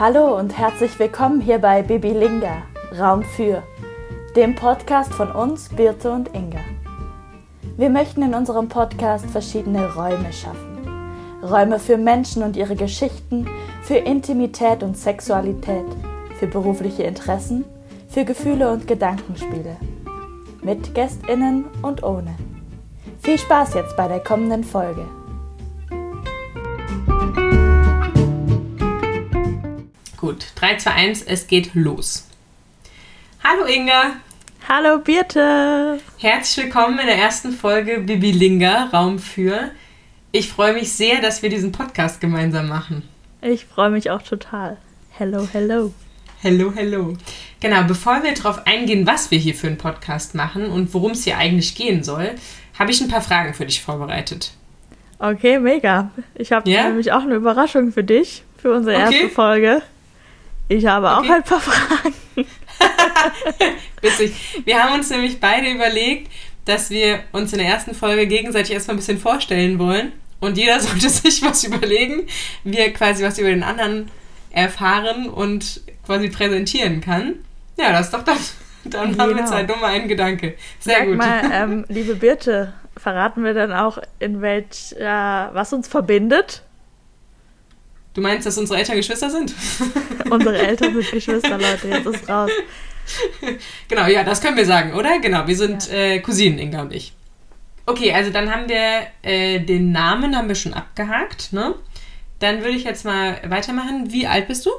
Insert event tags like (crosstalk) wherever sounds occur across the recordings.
Hallo und herzlich willkommen hier bei Bibi Linga, Raum für, dem Podcast von uns, Birte und Inga. Wir möchten in unserem Podcast verschiedene Räume schaffen. Räume für Menschen und ihre Geschichten, für Intimität und Sexualität, für berufliche Interessen, für Gefühle und Gedankenspiele. Mit Gästinnen und ohne. Viel Spaß jetzt bei der kommenden Folge. Gut, 3, 2, 1, es geht los. Hallo Inga. Hallo Birte. Herzlich willkommen in der ersten Folge Bibi Linga, Raum für. Ich freue mich sehr, dass wir diesen Podcast gemeinsam machen. Ich freue mich auch total. Hello, hello. Hello, hello. Genau, bevor wir darauf eingehen, was wir hier für einen Podcast machen und worum es hier eigentlich gehen soll, habe ich ein paar Fragen für dich vorbereitet. Okay, mega. Ich habe Ja? nämlich auch eine Überraschung für dich, für unsere Okay. erste Folge. Ich habe Okay. auch ein paar Fragen. (laughs) Witzig. Wir haben uns nämlich beide überlegt, dass wir uns in der ersten Folge gegenseitig erstmal ein bisschen vorstellen wollen. Und jeder (laughs) sollte sich was überlegen, wie er quasi was über den anderen erfahren und quasi präsentieren kann. Ja, das ist doch das. Dann haben wir Genau. zwei dumme einen Gedanke. Sehr Sag gut. mal, ähm, (laughs) liebe Birte, verraten wir dann auch, in welch, äh, was uns verbindet? Du meinst, dass unsere Eltern Geschwister sind? (laughs) Unsere Eltern sind Geschwister, Leute, jetzt ist raus. (laughs) Genau, ja, das können wir sagen, oder? Genau, wir sind äh, Cousinen, Inga und ich. Okay, also dann haben wir äh, den Namen haben wir schon abgehakt, ne? Dann würde ich jetzt mal weitermachen. Wie alt bist du?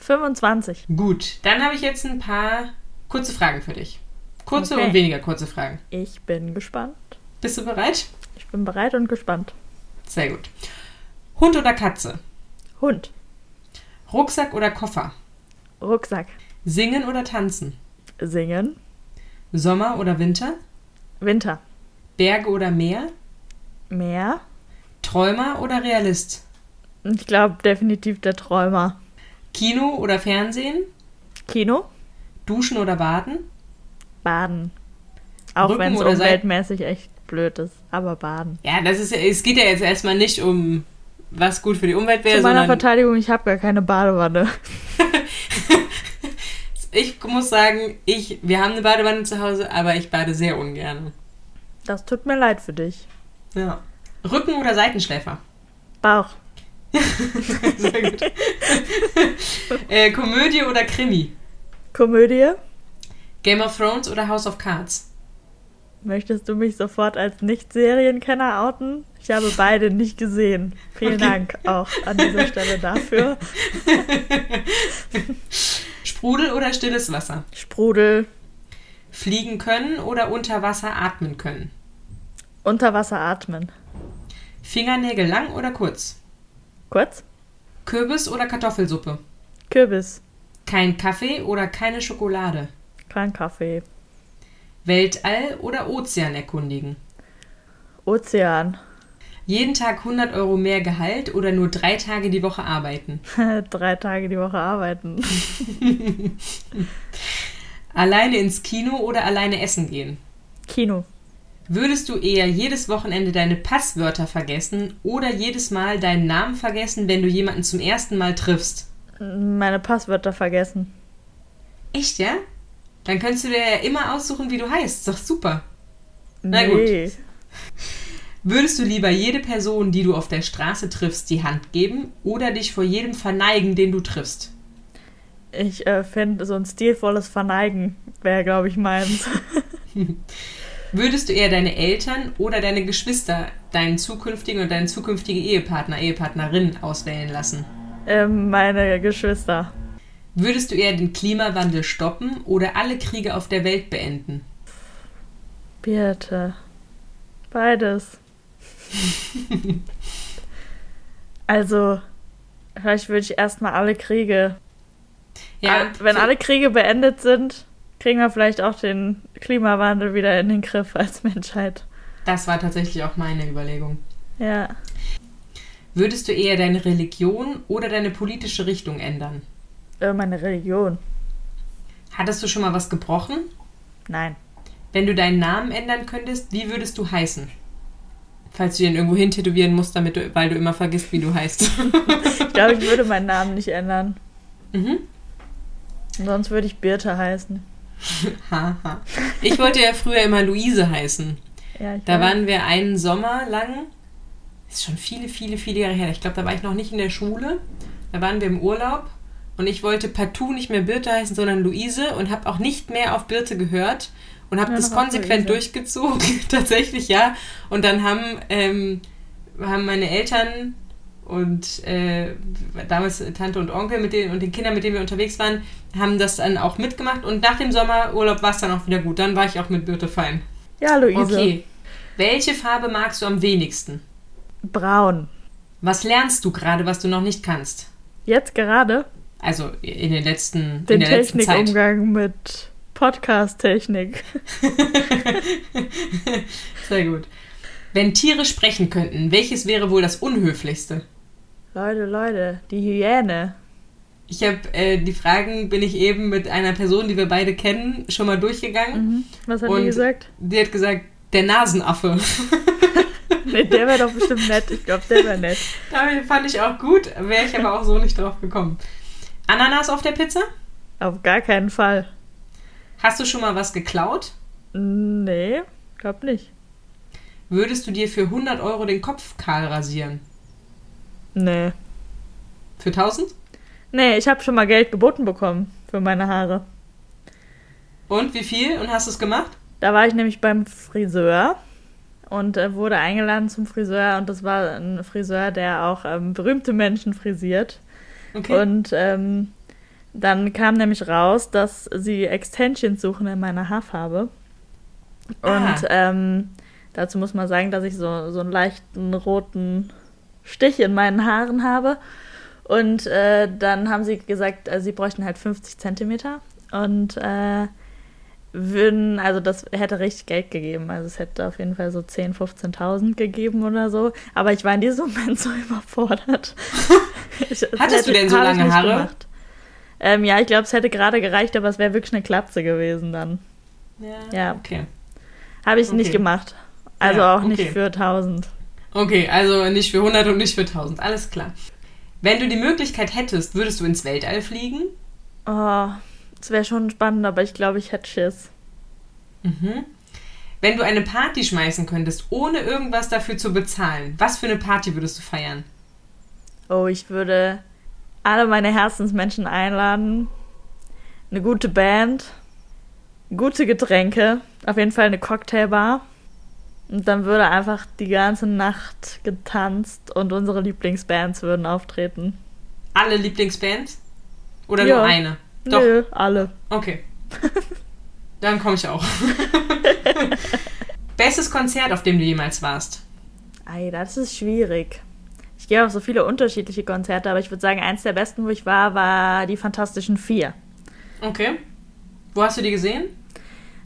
25. Gut, dann habe ich jetzt ein paar kurze Fragen für dich. Kurze Okay. und weniger kurze Fragen. Ich bin gespannt. Bist du bereit? Ich bin bereit und gespannt. Sehr gut. Hund oder Katze? Hund, Rucksack oder Koffer? Rucksack, Singen oder tanzen? singen, Sommer oder Winter? Winter, Berge oder Meer? Meer. Träumer oder Realist? Ich glaube definitiv der Träumer. Kino oder Fernsehen? Kino, Duschen oder Baden? Baden. Auch wenn es umweltmäßig echt blöd ist, aber Baden. Ja, das ist ja, es geht ja jetzt erstmal nicht um was gut für die Umwelt wäre, Zu meiner Verteidigung, ich habe gar keine Badewanne. (laughs) ich muss sagen, ich, wir haben eine Badewanne zu Hause, aber ich bade sehr ungern. Das tut mir leid für dich. Ja. Rücken oder Seitenschläfer? Bauch, (laughs) Sehr gut. (laughs) äh, Komödie oder Krimi? Komödie. Game of Thrones oder House of Cards? Möchtest du mich sofort als Nicht-Serienkenner outen? Ich habe beide nicht gesehen. Vielen Okay. Dank auch an dieser Stelle dafür. (laughs) Sprudel oder stilles Wasser? Sprudel, Fliegen können oder unter Wasser atmen können? unter Wasser atmen. Fingernägel lang oder kurz? Kurz, Kürbis oder Kartoffelsuppe? Kürbis, Kein Kaffee oder keine Schokolade? kein Kaffee. Weltall oder Ozean erkundigen? Ozean, Jeden Tag 100 Euro mehr Gehalt oder nur drei Tage die Woche arbeiten? (laughs) drei Tage die Woche arbeiten. (laughs) Alleine ins Kino oder alleine essen gehen? Kino, Würdest du eher jedes Wochenende deine Passwörter vergessen oder jedes Mal deinen Namen vergessen, wenn du jemanden zum ersten Mal triffst? meine Passwörter vergessen. Echt, ja? Dann könntest du dir ja immer aussuchen, wie du heißt. Ist doch super. Na gut. Nee. Würdest du lieber jede Person, die du auf der Straße triffst, die Hand geben oder dich vor jedem verneigen, den du triffst? Ich äh, finde so ein stilvolles Verneigen wäre, glaube ich, meins. (laughs) (laughs) Würdest du eher deine Eltern oder deine Geschwister deinen zukünftigen und deine zukünftige Ehepartner, Ehepartnerin auswählen lassen? ähm, meine Geschwister. Würdest du eher den Klimawandel stoppen oder alle Kriege auf der Welt beenden? Bitte. Beides. also, vielleicht würde ich erstmal alle Kriege. Ja, wenn alle Kriege beendet sind, kriegen wir vielleicht auch den Klimawandel wieder in den Griff als Menschheit. das war tatsächlich auch meine Überlegung. Ja. Würdest du eher deine Religion oder deine politische Richtung ändern? Äh, meine Religion. Hattest du schon mal was gebrochen? Nein. Wenn du deinen Namen ändern könntest, wie würdest du heißen? Falls du den irgendwo hin tätowieren musst, damit du, weil du immer vergisst, wie du heißt. (laughs) Ich glaube, ich würde meinen Namen nicht ändern. mhm. Sonst würde ich Birte heißen. (laughs) Haha. Ich wollte ja früher immer Luise heißen. Ja, ich Da weiß. waren wir einen Sommer lang, ist schon viele, viele, viele Jahre her. Ich glaube, da war ich noch nicht in der Schule. Da waren wir im Urlaub und ich wollte partout nicht mehr Birte heißen, sondern Luise und habe auch nicht mehr auf Birte gehört und habe Ja, das konsequent Luise. durchgezogen. (laughs) Tatsächlich, ja. Und dann haben, ähm, haben meine Eltern und äh, damals Tante und Onkel mit denen und den Kindern, mit denen wir unterwegs waren, haben das dann auch mitgemacht und nach dem Sommerurlaub war es dann auch wieder gut. Dann war ich auch mit Birte fein. Ja, Luise. Okay. Welche Farbe magst du am wenigsten? Braun. Was lernst du gerade, was du noch nicht kannst? Jetzt gerade Also in den letzten den. Technikumgang mit Podcast-Technik. (laughs) Sehr gut. Wenn Tiere sprechen könnten, welches wäre wohl das unhöflichste? Leute, Leute, die Hyäne. Ich habe äh, die Fragen bin ich eben mit einer Person, die wir beide kennen, schon mal durchgegangen. Mhm. Was hat die gesagt? Die hat gesagt, der Nasenaffe. (laughs) Nee, der wäre doch bestimmt nett. Ich glaube, der wäre nett. (laughs) Damit fand ich auch gut, wäre ich aber auch so nicht drauf gekommen. Ananas auf der Pizza? Auf gar keinen Fall. Hast du schon mal was geklaut? Nee, glaub nicht. Würdest du dir für 100 Euro den Kopf kahl rasieren? Nee. Für 1000? Nee, ich habe schon mal Geld geboten bekommen für meine Haare. Und wie viel? Und hast du es gemacht? Da war ich nämlich beim Friseur und äh, wurde eingeladen zum Friseur und das war ein Friseur, der auch ähm, berühmte Menschen frisiert. Okay. Und ähm, dann kam nämlich raus, dass sie Extensions suchen in meiner Haarfarbe. Und Ah. ähm, dazu muss man sagen, dass ich so, so einen leichten roten Stich in meinen Haaren habe. Und äh, dann haben sie gesagt, äh, sie bräuchten halt 50 Zentimeter. Und äh, würden, also das hätte richtig Geld gegeben. Also es hätte auf jeden Fall so 10.000, 15.000 gegeben oder so. Aber ich war in diesem Moment so (laughs) überfordert. (laughs) Ich- Hattest du denn so lange nicht Haare? gemacht. Ähm, ja, ich glaube, es hätte gerade gereicht, aber es wäre wirklich eine Klapse gewesen dann. ja. ja. Okay. Habe ich nicht Okay. gemacht. Also Ja, auch nicht okay. für 1000. Okay, also nicht für 100 und nicht für 1000. Alles klar. Wenn du die Möglichkeit hättest, würdest du ins Weltall fliegen? Oh, das wäre schon spannend, aber ich glaube, ich hätte Schiss. Mhm. Wenn du eine Party schmeißen könntest, ohne irgendwas dafür zu bezahlen, was für eine Party würdest du feiern? Oh, ich würde alle meine Herzensmenschen einladen. Eine gute Band. Gute Getränke. Auf jeden Fall eine Cocktailbar. Und dann würde einfach die ganze Nacht getanzt und unsere Lieblingsbands würden auftreten. Alle Lieblingsbands? Oder Ja. nur eine? Doch. Nö, alle. Okay. (laughs) Dann komme ich auch. (laughs) Bestes Konzert, auf dem du jemals warst? Ei, das ist schwierig. Ich gehe auf so viele unterschiedliche Konzerte, aber ich würde sagen, eins der besten, wo ich war, war die Fantastischen Vier. Okay. Wo hast du die gesehen?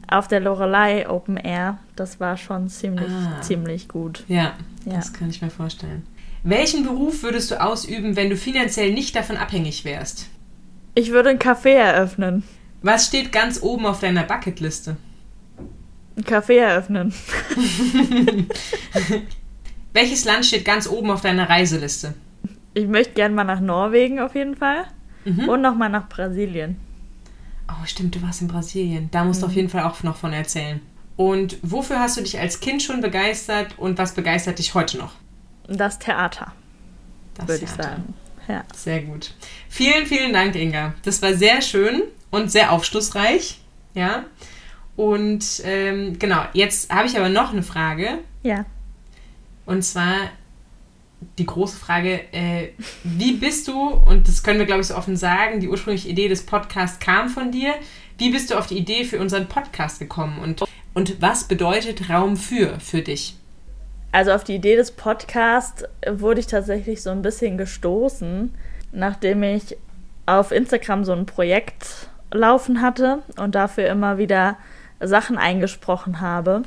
Auf der Lorelei Open Air. Das war schon ziemlich, Ah. ziemlich gut. Ja, Ja. das kann ich mir vorstellen. Welchen Beruf würdest du ausüben, wenn du finanziell nicht davon abhängig wärst? Ich würde ein Café eröffnen. Was steht ganz oben auf deiner Bucketliste? Ein Café eröffnen. (laughs) Welches Land steht ganz oben auf deiner Reiseliste? Ich möchte gerne mal nach Norwegen auf jeden Fall. Mhm. Und nochmal nach Brasilien. Oh, stimmt, du warst in Brasilien. Da musst du auf jeden Fall auch noch von erzählen. Und wofür hast du dich als Kind schon begeistert und was begeistert dich heute noch? Das Theater, Das würde ich sagen. Ja. Sehr gut. Vielen, vielen Dank, Inga. Das war sehr schön und sehr aufschlussreich. Ja. Und ähm, genau, jetzt habe ich aber noch eine Frage. Ja. Und zwar die große Frage, äh, wie bist du, und das können wir, glaube ich, so offen sagen, die ursprüngliche Idee des Podcasts kam von dir. Wie bist du auf die Idee für unseren Podcast gekommen? Und, und was bedeutet Raum für für dich? Also auf die Idee des Podcasts wurde ich tatsächlich so ein bisschen gestoßen, nachdem ich auf Instagram so ein Projekt laufen hatte und dafür immer wieder Sachen eingesprochen habe.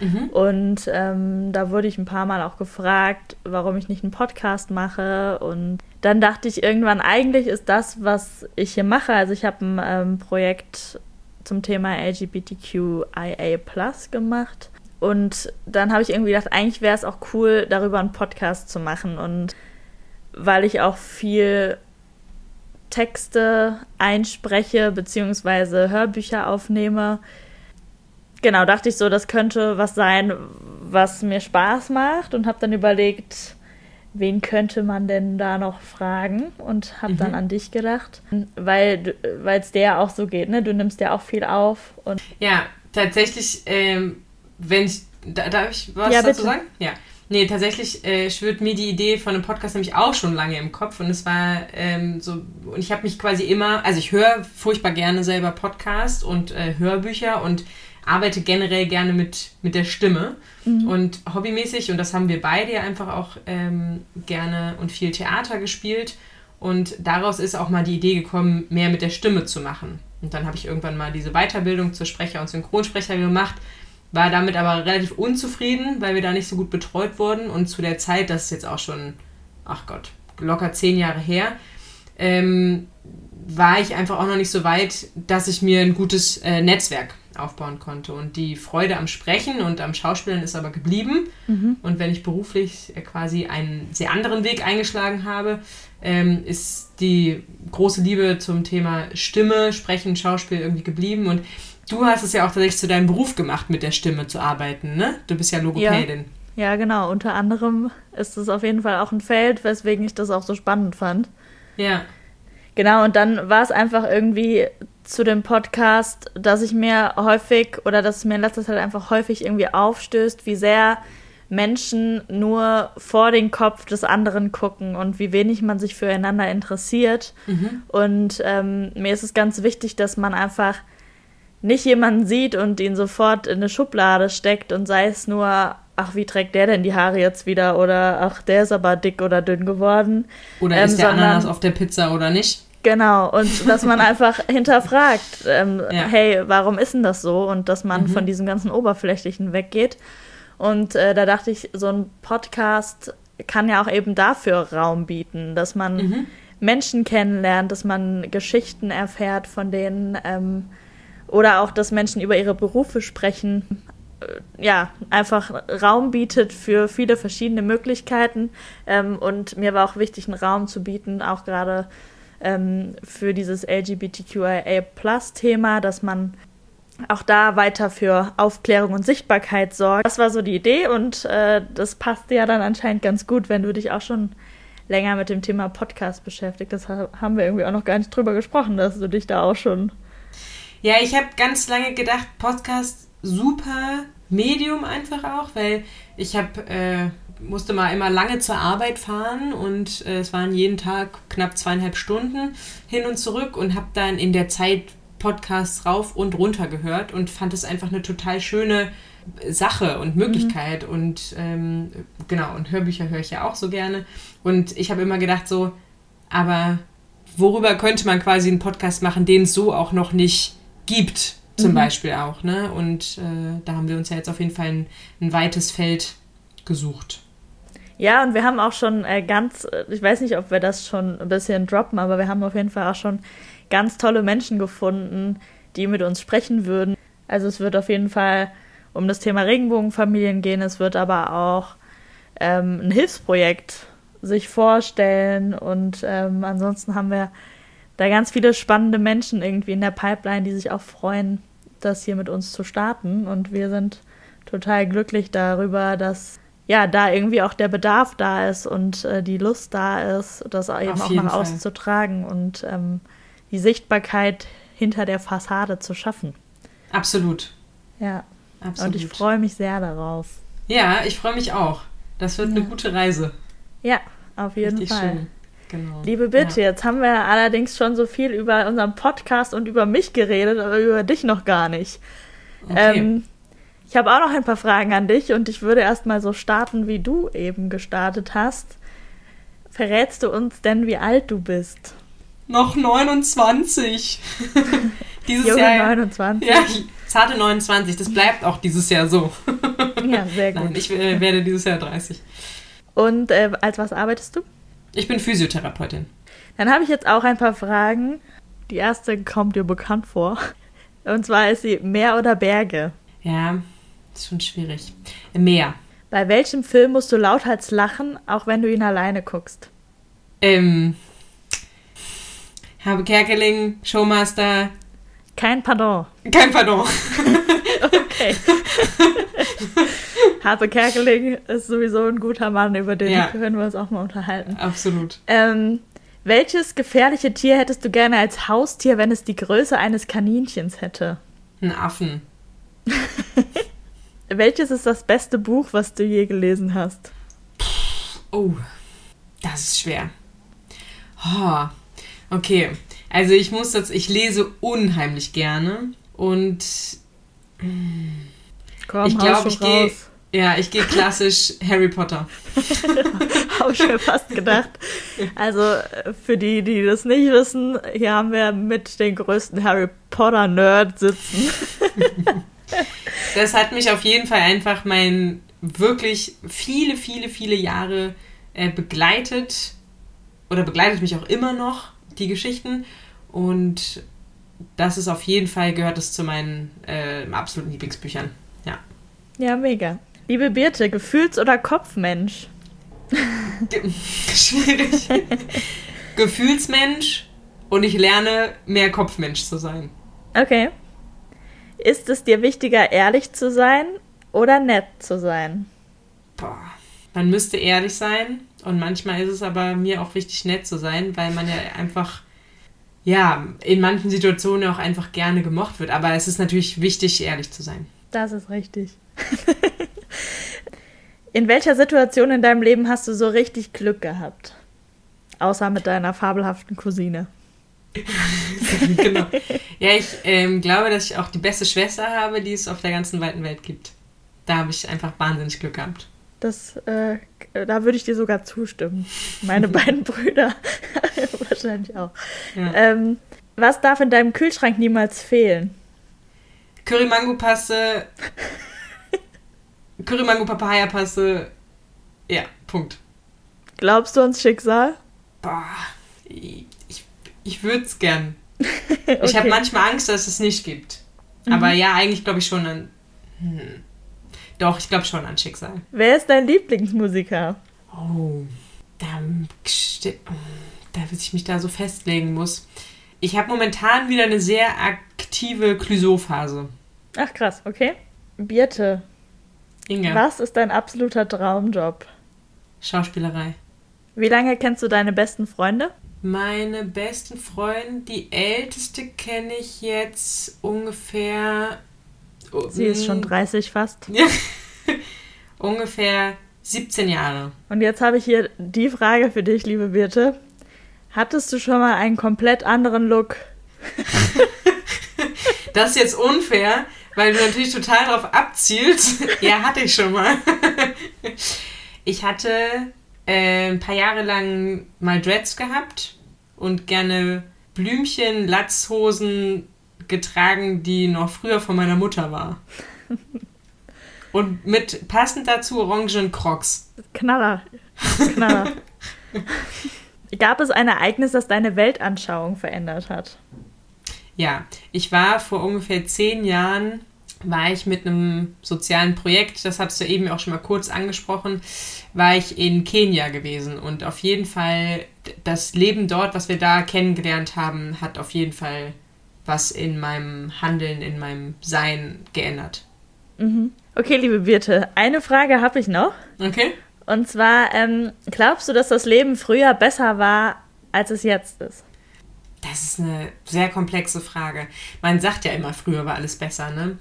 Mhm. Und ähm, da wurde ich ein paar Mal auch gefragt, warum ich nicht einen Podcast mache. Und dann dachte ich irgendwann, eigentlich ist das, was ich hier mache. Also ich habe ein ähm, Projekt zum Thema LGBTQIA gemacht. Und dann habe ich irgendwie gedacht, eigentlich wäre es auch cool, darüber einen Podcast zu machen. Und weil ich auch viel Texte einspreche, beziehungsweise Hörbücher aufnehme, genau, dachte ich so, das könnte was sein, was mir Spaß macht und habe dann überlegt, wen könnte man denn da noch fragen und habe mhm. dann an dich gedacht, weil es dir auch so geht, ne? Du nimmst ja auch viel auf und ja, tatsächlich, ähm, wenn ich da, darf ich was ja, dazu sagen? Ja. Nee, tatsächlich äh, schwirrt mir die Idee von einem Podcast nämlich auch schon lange im Kopf und es war ähm, so, und ich habe mich quasi immer, also ich höre furchtbar gerne selber Podcast und äh, Hörbücher und arbeite generell gerne mit, mit der Stimme mhm. und hobbymäßig, und das haben wir beide ja einfach auch ähm, gerne und viel Theater gespielt. Und daraus ist auch mal die Idee gekommen, mehr mit der Stimme zu machen. Und dann habe ich irgendwann mal diese Weiterbildung zur Sprecher und Synchronsprecher gemacht, war damit aber relativ unzufrieden, weil wir da nicht so gut betreut wurden. Und zu der Zeit, das ist jetzt auch schon, ach Gott, locker zehn Jahre her, ähm, war ich einfach auch noch nicht so weit, dass ich mir ein gutes äh, Netzwerk aufbauen konnte. Und die Freude am Sprechen und am Schauspielen ist aber geblieben. Mhm. Und wenn ich beruflich quasi einen sehr anderen Weg eingeschlagen habe, ähm, ist die große Liebe zum Thema Stimme, Sprechen, Schauspiel irgendwie geblieben. Und du hast es ja auch tatsächlich zu deinem Beruf gemacht, mit der Stimme zu arbeiten, ne? Du bist ja Logopädin. Ja. ja, genau. Unter anderem ist es auf jeden Fall auch ein Feld, weswegen ich das auch so spannend fand. Ja. Genau, und dann war es einfach irgendwie zu dem Podcast, dass ich mir häufig oder dass es mir in letzter Zeit einfach häufig irgendwie aufstößt, wie sehr Menschen nur vor den Kopf des anderen gucken und wie wenig man sich füreinander interessiert. Mhm. Und ähm, mir ist es ganz wichtig, dass man einfach nicht jemanden sieht und ihn sofort in eine Schublade steckt und sei es nur, ach, wie trägt der denn die Haare jetzt wieder oder ach, der ist aber dick oder dünn geworden. Oder ähm, ist der sondern, Ananas auf der Pizza oder nicht? Genau, und (laughs) dass man einfach hinterfragt, ähm, ja. hey, warum ist denn das so? Und dass man mhm. von diesem ganzen Oberflächlichen weggeht. Und äh, da dachte ich, so ein Podcast kann ja auch eben dafür Raum bieten, dass man mhm. Menschen kennenlernt, dass man Geschichten erfährt von denen ähm, oder auch, dass Menschen über ihre Berufe sprechen. Äh, ja, einfach Raum bietet für viele verschiedene Möglichkeiten. Ähm, und mir war auch wichtig, einen Raum zu bieten, auch gerade ähm, für dieses LGBTQIA-Plus-Thema, dass man auch da weiter für Aufklärung und Sichtbarkeit sorgt. Das war so die Idee und äh, das passte ja dann anscheinend ganz gut, wenn du dich auch schon länger mit dem Thema Podcast beschäftigt. Das haben wir irgendwie auch noch gar nicht drüber gesprochen, dass du dich da auch schon. Ja, ich habe ganz lange gedacht, Podcast super Medium einfach auch, weil ich habe äh, musste mal immer lange zur Arbeit fahren und äh, es waren jeden Tag knapp zweieinhalb Stunden hin und zurück und habe dann in der Zeit Podcasts rauf und runter gehört und fand es einfach eine total schöne Sache und Möglichkeit mhm. und ähm, genau und Hörbücher höre ich ja auch so gerne und ich habe immer gedacht so, aber worüber könnte man quasi einen Podcast machen, den es so auch noch nicht gibt, zum mhm. Beispiel auch, ne? Und äh, da haben wir uns ja jetzt auf jeden Fall ein, ein weites Feld gesucht. Ja, und wir haben auch schon äh, ganz, äh, ich weiß nicht, ob wir das schon ein bisschen droppen, aber wir haben auf jeden Fall auch schon ganz tolle Menschen gefunden, die mit uns sprechen würden. Also es wird auf jeden Fall um das Thema Regenbogenfamilien gehen, es wird aber auch ähm, ein Hilfsprojekt sich vorstellen. Und ähm, ansonsten haben wir da ganz viele spannende Menschen irgendwie in der Pipeline, die sich auch freuen, das hier mit uns zu starten. Und wir sind total glücklich darüber, dass ja, da irgendwie auch der Bedarf da ist und äh, die Lust da ist, das eben auch nach außen zu tragen. Und ähm, die Sichtbarkeit hinter der Fassade zu schaffen. Absolut. Ja. Absolut. Und ich freue mich sehr darauf. Ja, ich freue mich auch. Das wird ja. eine gute Reise. Ja, auf jeden Richtig Fall. Schön. Genau. Liebe Bitte, ja. jetzt haben wir allerdings schon so viel über unseren Podcast und über mich geredet, aber über dich noch gar nicht. Okay. Ähm, ich habe auch noch ein paar Fragen an dich und ich würde erstmal so starten, wie du eben gestartet hast. Verrätst du uns denn, wie alt du bist? Noch 29. (laughs) dieses Junge Jahr. 29. Ja, zarte 29. Das bleibt auch dieses Jahr so. (laughs) ja, sehr gut. Nein, ich äh, werde dieses Jahr 30. Und äh, als was arbeitest du? Ich bin Physiotherapeutin. Dann habe ich jetzt auch ein paar Fragen. Die erste kommt dir bekannt vor. Und zwar ist sie Meer oder Berge? Ja, ist schon schwierig. Mehr. Bei welchem Film musst du lauthals lachen, auch wenn du ihn alleine guckst? Ähm, Habe Kerkeling, Showmaster. Kein Pardon. Kein Pardon. (laughs) Okay. (laughs) Harpe Kerkeling ist sowieso ein guter Mann, über den Ja. können wir uns auch mal unterhalten. Absolut. Ähm, welches gefährliche Tier hättest du gerne als Haustier, wenn es die Größe eines Kaninchens hätte? Ein Affen. (laughs) Welches ist das beste Buch, was du je gelesen hast? Oh, das ist schwer. Oh, okay. Also ich muss das, ich lese unheimlich gerne und Komm, ich glaube, ich gehe, ja, ich gehe klassisch (laughs) Harry Potter. Habe ich mir fast gedacht. Also äh, für die, die das nicht wissen, hier haben wir mit den größten Harry Potter Nerd sitzen. (laughs) Das hat mich auf jeden Fall einfach mein wirklich viele, viele, viele Jahre äh, begleitet oder begleitet mich auch immer noch, die Geschichten. Und das ist auf jeden Fall, gehört es zu meinen äh, absoluten Lieblingsbüchern. Ja. Ja, mega. Liebe Birte, Gefühls- oder Kopfmensch? Ge (laughs) schwierig. Gefühlsmensch und ich lerne mehr Kopfmensch zu sein. Okay. Ist es dir wichtiger, ehrlich zu sein oder nett zu sein? Boah. Man müsste ehrlich sein und manchmal ist es aber mir auch wichtig, nett zu sein, weil man ja einfach, ja, in manchen Situationen auch einfach gerne gemocht wird. Aber es ist natürlich wichtig, ehrlich zu sein. Das ist richtig. (laughs) in welcher Situation in deinem Leben hast du so richtig Glück gehabt? Außer mit deiner fabelhaften Cousine. (laughs) genau. Ja, ich ähm, glaube, dass ich auch die beste Schwester habe, die es auf der ganzen weiten Welt gibt. Da habe ich einfach wahnsinnig Glück gehabt. Das, äh, da würde ich dir sogar zustimmen. Meine (laughs) beiden Brüder (laughs) wahrscheinlich auch. Ja. Ähm, was darf in deinem Kühlschrank niemals fehlen? Curry-Mango-Paste, (laughs) Curry-Mango-Papaya-Paste, ja, Punkt. Glaubst du ans Schicksal? Boah, ich, ich, würde es gern. Okay. Ich habe manchmal Angst, dass es nicht gibt. Aber ja, eigentlich glaube ich schon an. Hm. Doch, ich glaube schon an Schicksal. Wer ist dein Lieblingsmusiker? Oh, da, da bis ich mich da so festlegen muss. Ich habe momentan wieder eine sehr aktive Clouseau-Phase. Ach krass, okay. Birte, Inga, was ist dein absoluter Traumjob? Schauspielerei. Wie lange kennst du deine besten Freunde? Meine besten Freunde, die älteste kenne ich jetzt ungefähr. Oh, Sie ist schon mm, 30 fast. Ja. (laughs) ungefähr 17 Jahre. Und jetzt habe ich hier die Frage für dich, liebe Birte. Hattest du schon mal einen komplett anderen Look? (laughs) Das ist jetzt unfair, weil du natürlich total drauf abzielst. (laughs) ja, hatte ich schon mal. ich hatte äh, ein paar Jahre lang mal Dreads gehabt und gerne Blümchen, Latzhosen getragen, die noch früher von meiner Mutter war. Und mit passend dazu orangen Crocs. Knaller. Knaller. Gab es ein Ereignis, das deine Weltanschauung verändert hat? Ja, ich war vor ungefähr zehn Jahren, war ich mit einem sozialen Projekt, das hast du eben auch schon mal kurz angesprochen, war ich in Kenia gewesen. Und auf jeden Fall, das Leben dort, was wir da kennengelernt haben, hat auf jeden Fall was in meinem Handeln, in meinem Sein geändert. Mhm. Okay, liebe Birte, eine Frage habe ich noch. Okay? Und zwar, ähm, glaubst du, dass das Leben früher besser war, als es jetzt ist? Das ist eine sehr komplexe Frage. Man sagt ja immer, früher war alles besser, ne?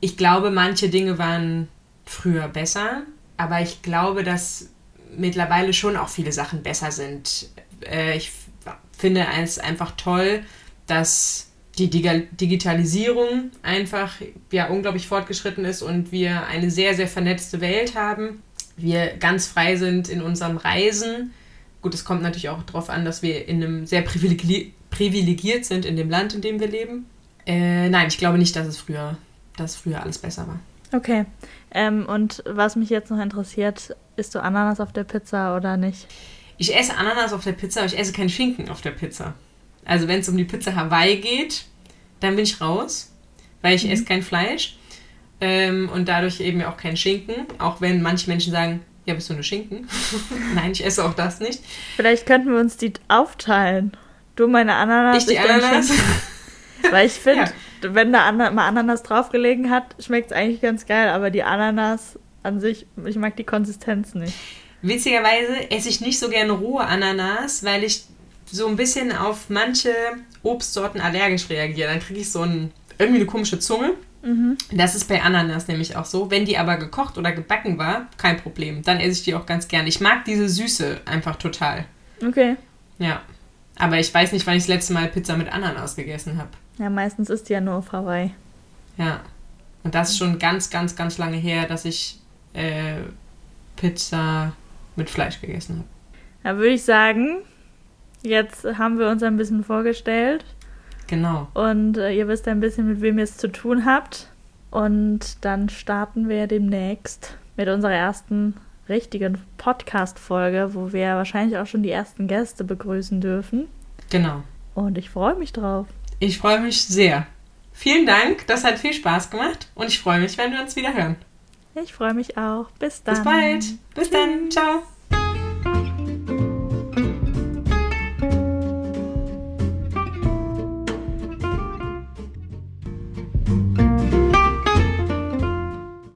Ich glaube, manche Dinge waren früher besser, aber ich glaube, dass mittlerweile schon auch viele Sachen besser sind. Äh, ich finde es einfach toll, dass die Digitalisierung einfach ja unglaublich fortgeschritten ist und wir eine sehr, sehr vernetzte Welt haben. Wir ganz frei sind in unserem Reisen. Gut, es kommt natürlich auch darauf an, dass wir in einem sehr privilegi privilegiert sind in dem Land, in dem wir leben. Äh, nein, ich glaube nicht, dass es früher, dass früher alles besser war. Okay. Ähm, und was mich jetzt noch interessiert, isst du Ananas auf der Pizza oder nicht? Ich esse Ananas auf der Pizza, aber ich esse keinen Schinken auf der Pizza. Also wenn es um die Pizza Hawaii geht, dann bin ich raus, weil ich esse kein Fleisch. ähm, und dadurch eben auch kein Schinken. Auch wenn manche Menschen sagen, ja, bist du eine Schinken? (laughs) Nein, ich esse auch das nicht. Vielleicht könnten wir uns die aufteilen. Du meine Ananas. Ich die Ananas. (laughs) Weil ich (laughs) finde, ja. wenn da Ana mal Ananas draufgelegen hat, schmeckt es eigentlich ganz geil. Aber die Ananas an sich, ich mag die Konsistenz nicht. Witzigerweise esse ich nicht so gerne rohe Ananas, weil ich so ein bisschen auf manche Obstsorten allergisch reagiere. Dann kriege ich so ein, irgendwie eine komische Zunge. Mhm. Das ist bei Ananas nämlich auch so. Wenn die aber gekocht oder gebacken war, kein Problem. Dann esse ich die auch ganz gerne. Ich mag diese Süße einfach total. Okay. Ja. Aber ich weiß nicht, wann ich das letzte Mal Pizza mit Ananas gegessen habe. Ja, meistens ist die ja nur auf Hawaii. Ja. Und das ist schon ganz, ganz, ganz lange her, dass ich äh, Pizza mit Fleisch gegessen habe. Da würde ich sagen, jetzt haben wir uns ein bisschen vorgestellt. Genau. Und äh, ihr wisst ein bisschen, mit wem ihr es zu tun habt. Und dann starten wir demnächst mit unserer ersten richtigen Podcast-Folge, wo wir wahrscheinlich auch schon die ersten Gäste begrüßen dürfen. Genau. Und ich freue mich drauf. Ich freue mich sehr. Vielen Dank, das hat viel Spaß gemacht und ich freue mich, wenn wir uns wieder hören. Ich freue mich auch. Bis dann. Bis bald. Bis Tschüss. dann. Ciao.